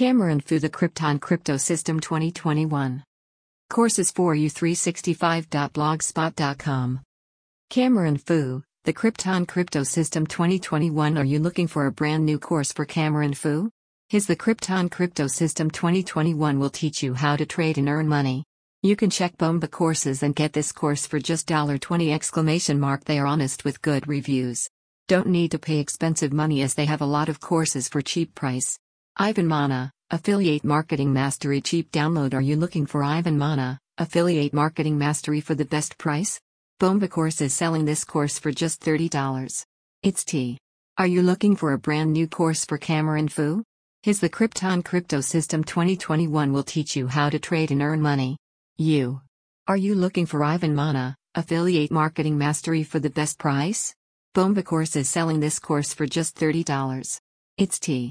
Cameron Fous The Krypton Crypto System 2021. Courses for you365.blogspot.com. Cameron Fous, The Krypton Crypto System 2021. Are you looking for a brand new course for Cameron Fous? His The Krypton Crypto System 2021 will teach you how to trade and earn money. You can check Bomba courses and get this course for just 20 exclamation mark they are honest with good reviews. Don't need to pay expensive money as they have a lot of courses for cheap price. Ivan Mana, Affiliate Marketing Mastery Cheap Download Are you looking for Ivan Mana, Affiliate Marketing Mastery for the best price? Bomba course is selling this course for just $30. It's T. Are you looking for a brand new course for Cameron Fous? His The Krypton Crypto System 2021 will teach you how to trade and earn money. You. Are you looking for Ivan Mana, Affiliate Marketing Mastery for the best price? Bomba course is selling this course for just $30. It's T.